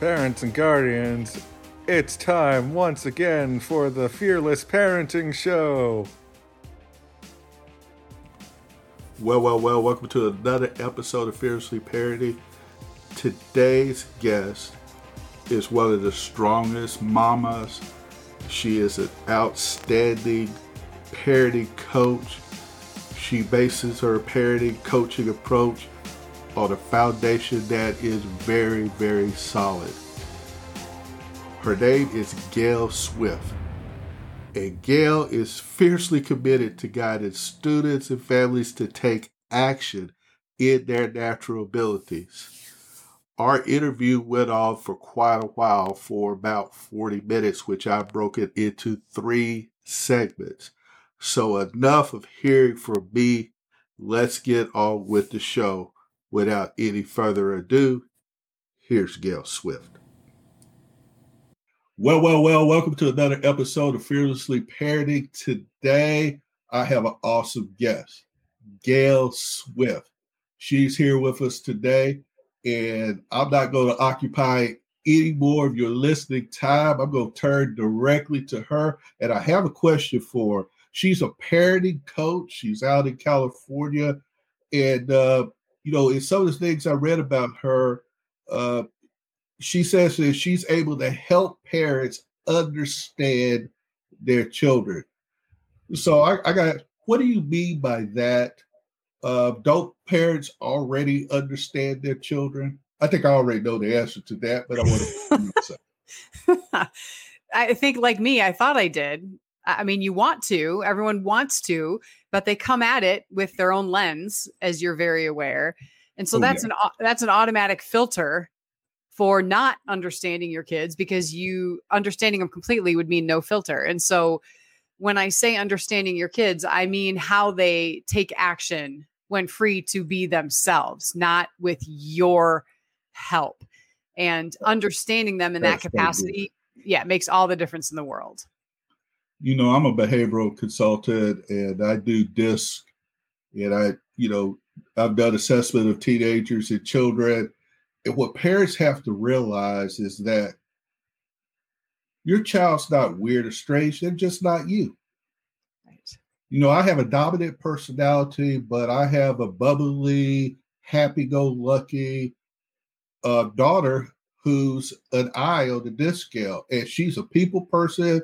Parents and guardians, it's time once again for the Fearless Parenting Show. Well, well, well, welcome to another episode of Fearlessly Parenting. Today's guest is one of the strongest mamas. She is an outstanding parenting coach. She bases her parenting coaching approach on a foundation that is very, very solid. Her name is Gail Swift. And Gail is fiercely committed to guiding students and families to take action in their natural abilities. Our interview went on for quite a while, for about 40 minutes, which I broke it into three segments. So, enough of hearing from me. Let's get on with the show. Without any further ado, here's Gail Swift. Well, well, well, welcome to another episode of Fearlessly Parenting. Today, I have an awesome guest, Gail Swift. She's here with us today, and I'm not going to occupy any more of your listening time. I'm going to turn directly to her, and I have a question for her. She's a parenting coach. She's out in California, and uh, you know, in some of the things I read about her, uh, she says that she's able to help parents understand their children. So I, I got, what do you mean by that? Uh, don't parents already understand their children? I think I already know the answer to that, but I want to. I think, like me, I thought I did. I mean, you want to, everyone wants to, but they come at it with their own lens, as you're very aware. And so oh, that's yeah. an that's an automatic filter for not understanding your kids because you understanding them completely would mean no filter. And so when I say understanding your kids, I mean how they take action when free to be themselves, not with your help. And understanding them in That's that capacity, yeah, makes all the difference in the world you know, I'm a behavioral consultant and I do DISC and I, you know, I've done assessment of teenagers and children. And what parents have to realize is that your child's not weird or strange, they're just not you. Right. You know, I have a dominant personality, but I have a bubbly, happy go lucky uh, daughter who's an I on the disc scale. And she's a people person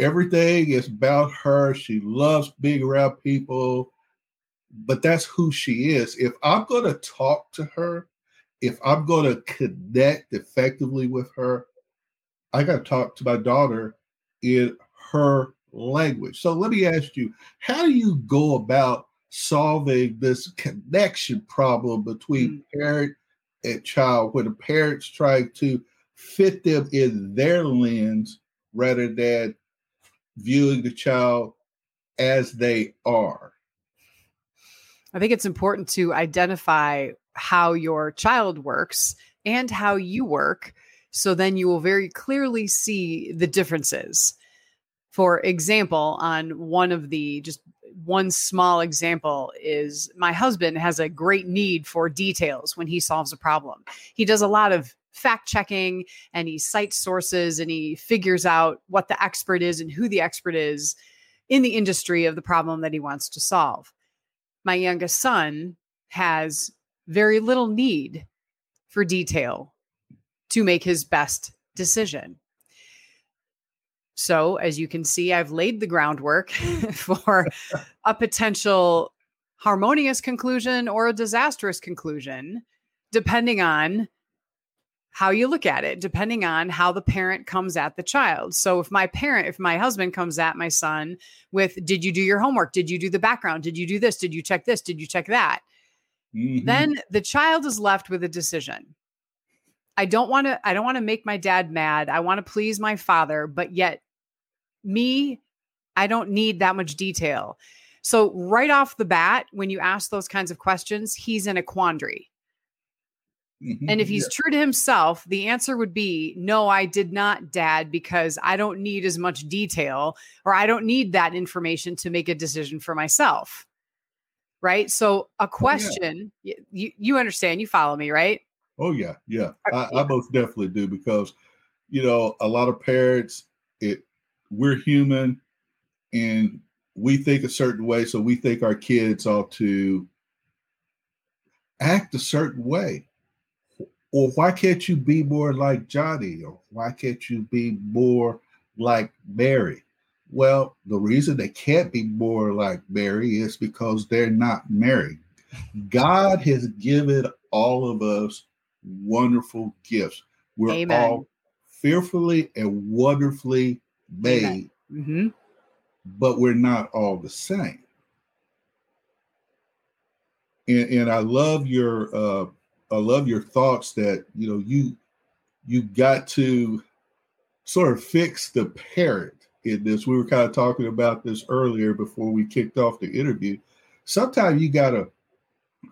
everything is about her. She loves being around people, but that's who she is. If I'm going to talk to her, if I'm going to connect effectively with her, I got to talk to my daughter in her language. So let me ask you, how do you go about solving this connection problem between mm. parent and child when the parents try to fit them in their lens rather than viewing the child as they are? I think it's important to identify how your child works and how you work. So then you will very clearly see the differences. For example, on one of the just one small example is my husband has a great need for details when he solves a problem. He does a lot of fact checking and he cites sources and he figures out what the expert is and who the expert is in the industry of the problem that he wants to solve. My youngest son has very little need for detail to make his best decision. So, as you can see, I've laid the groundwork for a potential harmonious conclusion or a disastrous conclusion, depending on how you look at it, depending on how the parent comes at the child. So if my parent, if my husband comes at my son with, Did you do your homework? Did you do the background? Did you do this? Did you check this? Did you check that? Mm-hmm. Then the child is left with a decision. I don't want to, I don't want to make my dad mad. I want to please my father, but yet me, I don't need that much detail. So right off the bat, when you ask those kinds of questions, he's in a quandary Mm-hmm. And if he's yeah. true to himself, the answer would be no, I did not, dad, because I don't need as much detail or I don't need that information to make a decision for myself. Right. So, a question, oh, yeah. you, you understand, you follow me, right? Oh yeah, yeah. I, I most definitely do because you know a lot of parents it we're human and we think a certain way, so we think our kids ought to act a certain way. Or why can't you be more like Johnny? Or why can't you be more like Mary? Well, the reason they can't be more like Mary is because they're not married. God has given all of us wonderful gifts. We're Amen. all fearfully and wonderfully made, mm-hmm. but we're not all the same. And, and I love your uh, I love your thoughts that you know you you got to sort of fix the parent in this. We were kind of talking about this earlier before we kicked off the interview. Sometimes you got to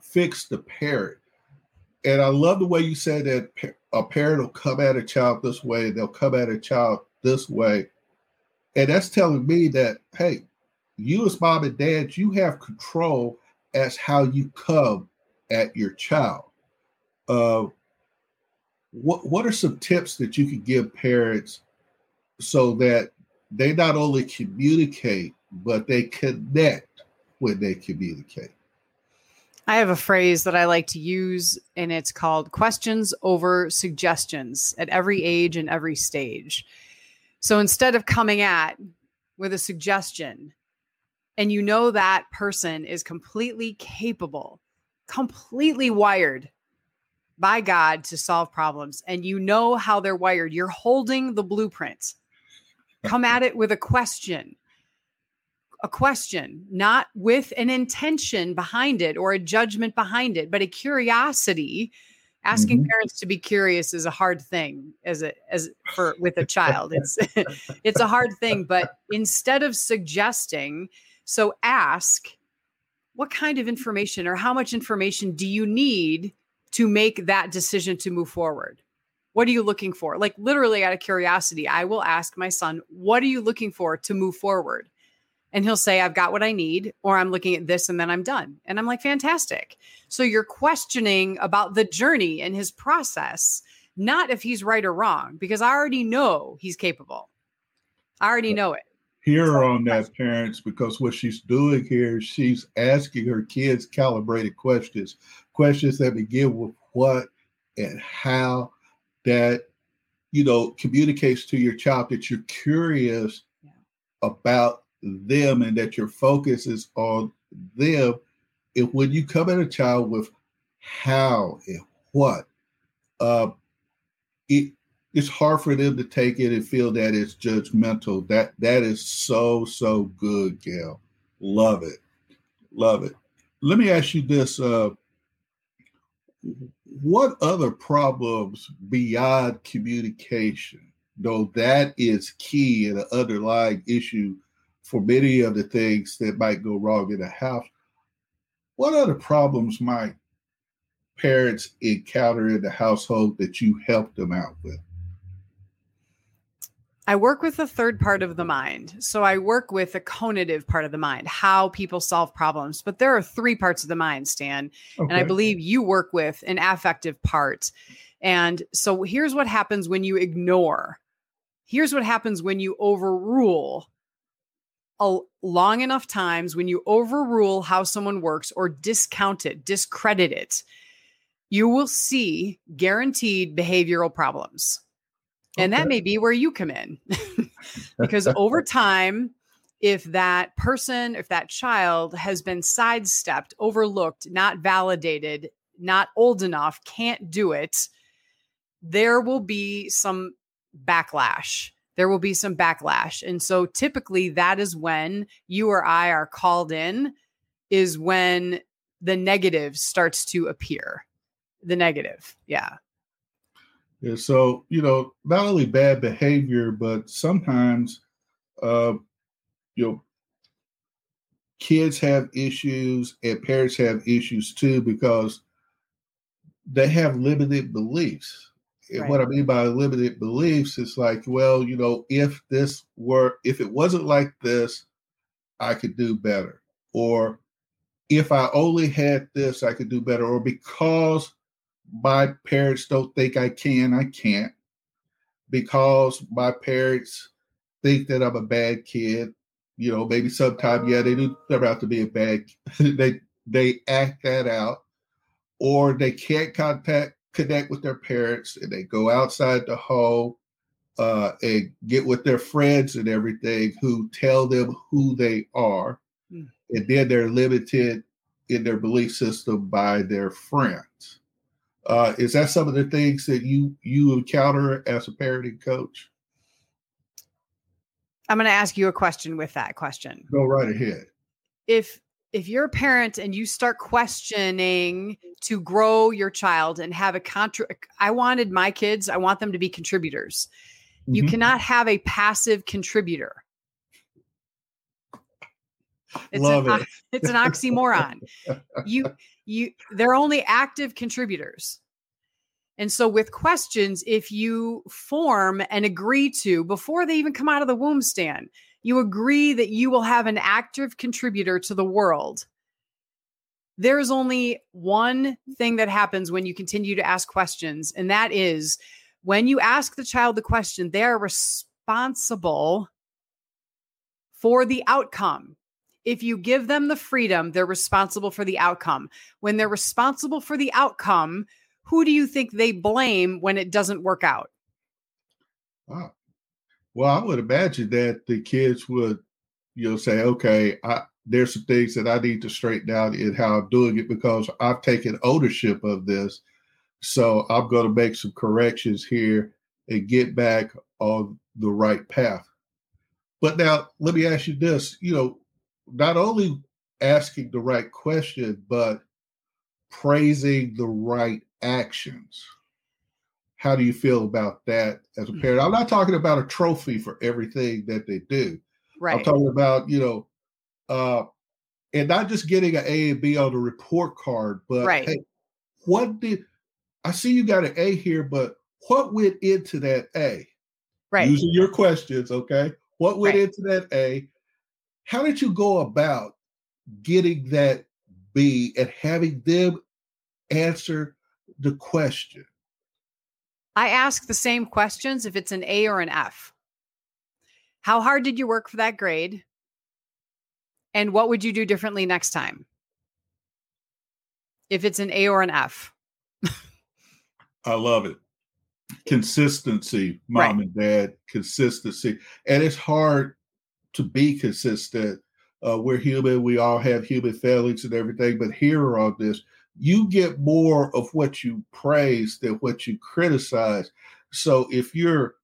fix the parent. And I love the way you said that a parent will come at a child this way, they'll come at a child this way. And that's telling me that, hey, you as mom and dad, you have control as how you come at your child. Uh, what what are some tips that you could give parents so that they not only communicate but they connect when they communicate? I have a phrase that I like to use, and it's called questions over suggestions at every age and every stage. So instead of coming at with a suggestion, and you know that person is completely capable, completely wired by God to solve problems, and you know how they're wired, you're holding the blueprint. Come at it with a question a question, not with an intention behind it or a judgment behind it, but a curiosity. Asking mm-hmm. parents to be curious is a hard thing as a as for with a child. It's it's a hard thing, but instead of suggesting, so ask what kind of information or how much information do you need to make that decision to move forward? What are you looking for? Like literally out of curiosity, I will ask my son, what are you looking for to move forward? and he'll say i've got what i need or i'm looking at this and then i'm done and i'm like fantastic so you're questioning about the journey and his process not if he's right or wrong because i already know he's capable i already know it here on that parents because what she's doing here she's asking her kids calibrated questions questions that begin with what and how that you know communicates to your child that you're curious yeah. about them and that your focus is on them, if when you come at a child with how and what, uh, it it's hard for them to take it and feel that it's judgmental. That that is so so good, Gail. Love it, love it. Let me ask you this: uh, What other problems beyond communication, though that is key and an underlying issue for many of the things that might go wrong in a house, what other problems might parents encounter in the household that you help them out with? I work with the third part of the mind. So I work with the cognitive part of the mind, how people solve problems. But there are three parts of the mind, Stan. Okay. And I believe you work with an affective part. And so here's what happens when you ignore. Here's what happens when you overrule a long enough times when you overrule how someone works or discount it, discredit it, you will see guaranteed behavioral problems. Okay. And that may be where you come in. because over time, if that person, if that child has been sidestepped, overlooked, not validated, not old enough, can't do it, there will be some backlash there will be some backlash. And so typically that is when you or I are called in, is when the negative starts to appear. The negative. Yeah. Yeah. So, you know, not only bad behavior, but sometimes, uh, you know, kids have issues and parents have issues too because they have limited beliefs right. what I mean by limited beliefs is like, well, you know, if this were, if it wasn't like this, I could do better. Or if I only had this, I could do better. Or because my parents don't think I can, I can't. Because my parents think that I'm a bad kid, you know, maybe sometime, yeah, they do turn out to be a bad they they act that out, or they can't contact connect with their parents and they go outside the home uh, and get with their friends and everything who tell them who they are. Mm. And then they're limited in their belief system by their friends. Uh, is that some of the things that you you encounter as a parenting coach? I'm going to ask you a question with that question. Go right ahead. If if you're a parent and you start questioning to grow your child and have a contra I wanted my kids, I want them to be contributors. Mm-hmm. You cannot have a passive contributor. It's Love an, it. It's an oxymoron. you you they're only active contributors. And so with questions, if you form and agree to before they even come out of the womb stand, you agree that you will have an active contributor to the world. There's only one thing that happens when you continue to ask questions, and that is when you ask the child the question, they are responsible for the outcome. If you give them the freedom, they're responsible for the outcome. When they're responsible for the outcome, who do you think they blame when it doesn't work out? Wow. Well, I would imagine that the kids would, you know, say, okay, I, there's some things that I need to straighten out in how I'm doing it because I've taken ownership of this. So I'm going to make some corrections here and get back on the right path. But now let me ask you this, you know, not only asking the right question, but praising the right actions. How do you feel about that as a parent? I'm not talking about a trophy for everything that they do. Right. I'm talking about, you know, uh, and not just getting an A and B on the report card, but right. hey, what did I see you got an A here, but what went into that A? Right. Using your questions, okay? What went Right. into that A? How did you go about getting that B and having them answer the question? I ask the same questions if it's an A or an F. How hard did you work for that grade? And what would you do differently next time? If it's an A or an F. I love it. Consistency, mom Right. and dad, consistency. And it's hard to be consistent. Uh, we're human, we all have human failings and everything, but here on this, you get more of what you praise than what you criticize. So if you're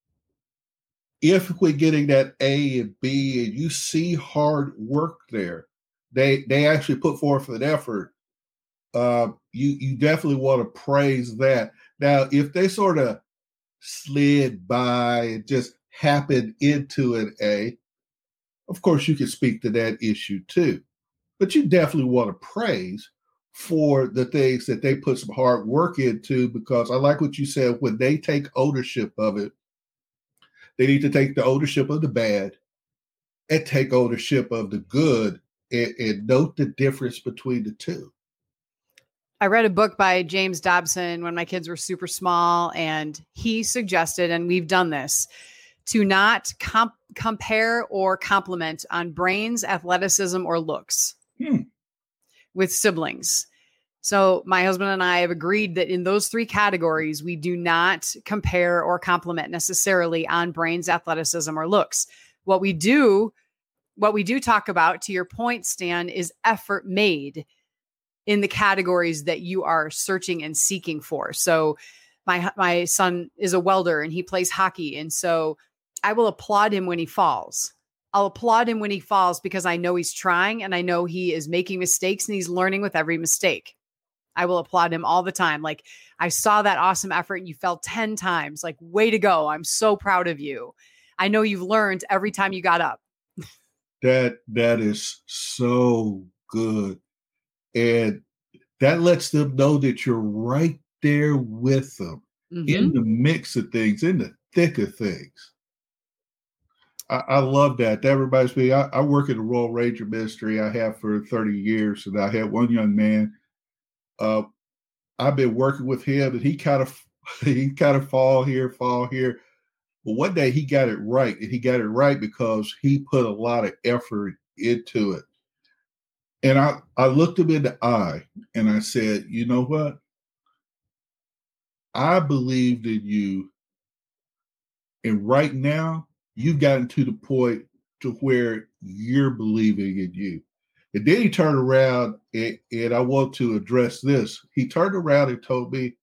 if we're getting that A and B and you see hard work there, they they actually put forth an effort. Uh, you you definitely want to praise that. Now, if they sort of slid by and just happened into an A, of course you can speak to that issue too. But you definitely want to praise for the things that they put some hard work into because I like what you said when they take ownership of it, they need to take the ownership of the bad and take ownership of the good and, and note the difference between the two. I read a book by James Dobson when my kids were super small, and he suggested, and we've done this, to not comp- compare or compliment on brains, athleticism, or looks Hmm. with siblings. So, my husband and I have agreed that in those three categories, we do not compare or compliment necessarily on brains, athleticism, or looks. What we do, what we do talk about, to your point, Stan, is effort made in the categories that you are searching and seeking for. So my my son is a welder and he plays hockey and so I will applaud him when he falls. I'll applaud him when he falls because I know he's trying and I know he is making mistakes and he's learning with every mistake. I will applaud him all the time. Like I saw that awesome effort and you fell 10 times. Like way to go. I'm so proud of you. I know you've learned every time you got up. That that is so good. And that lets them know that you're right there with them Mhm. in the mix of things, in the thick of things. I, love that. That reminds me, I, I work in the Royal Ranger Ministry. I have for 30 years, and I had one young man. Uh, I've been working with him, and he kind of he kind of fall here, fall here. But one day he got it right, and he got it right because he put a lot of effort into it. And I, I looked him in the eye and I said, you know what? I believed in you. And right now, you've gotten to the point to where you're believing in you. And then he turned around and, and I want to address this. He turned around and told me,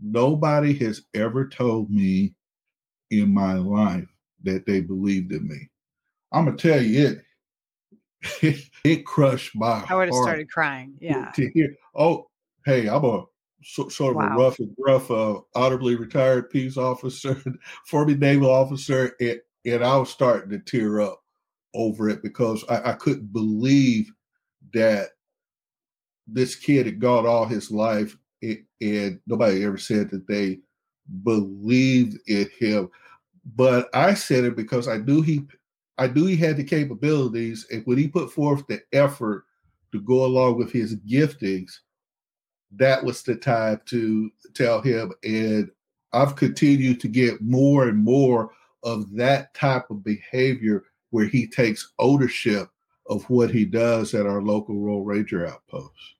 Nobody has ever told me in my life that they believed in me. I'm gonna tell you it it, crushed my I would have started crying. Yeah. To hear, oh, hey, I'm a so, sort of wow. a rough and rough, uh, honorably retired peace officer, former naval officer, and, and I was starting to tear up over it because I, I couldn't believe that this kid had gone all his life and, and nobody ever said that they believed in him. But I said it because I knew he I knew he had the capabilities, and when he put forth the effort to go along with his giftings, that was the time to tell him. And I've continued to get more and more of that type of behavior where he takes ownership of what he does at our local Royal Ranger outpost.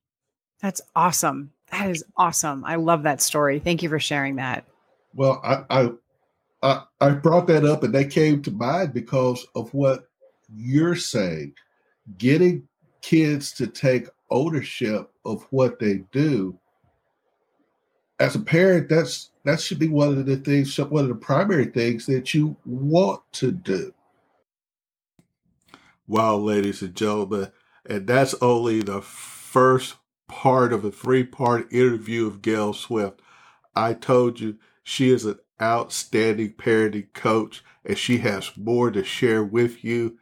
That's awesome. That is awesome. I love that story. Thank you for sharing that. Well, I, I I, brought that up and they came to mind because of what you're saying. Getting kids to take ownership of what they do. As a parent, that's that should be one of the things, one of the primary things that you want to do. Well, ladies and gentlemen, and that's only the first part of a three part interview of Gail Swift. I told you she is an outstanding parenting coach and she has more to share with you.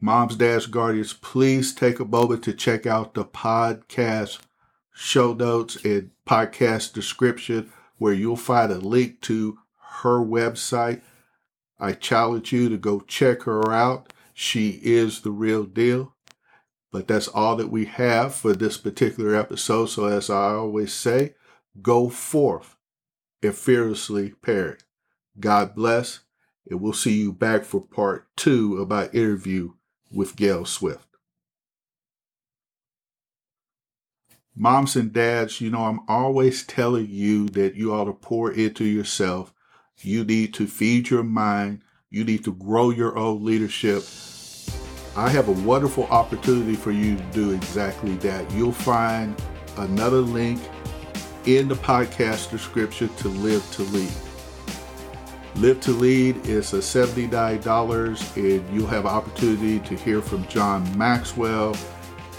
Moms, Dads, Guardians, please take a moment to check out the podcast show notes and podcast description where you'll find a link to her website. I challenge you to go check her out. She is the real deal. But that's all that we have for this particular episode. So, as I always say, go forth and fearlessly parent. God bless, and we'll see you back for part two of my interview with Gail Swift. Moms and dads, you know, I'm always telling you that you ought to pour into yourself. You need to feed your mind. You need to grow your own leadership. I have a wonderful opportunity for you to do exactly that. You'll find another link in the podcast description to Live to Lead. Live to Lead is a $79 and you'll have opportunity to hear from John Maxwell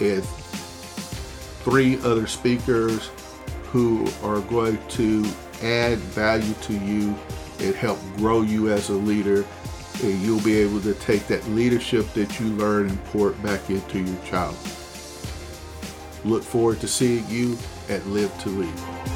and three other speakers who are going to add value to you and help grow you as a leader and you'll be able to take that leadership that you learn and pour it back into your child. Look forward to seeing you at Live to Lead.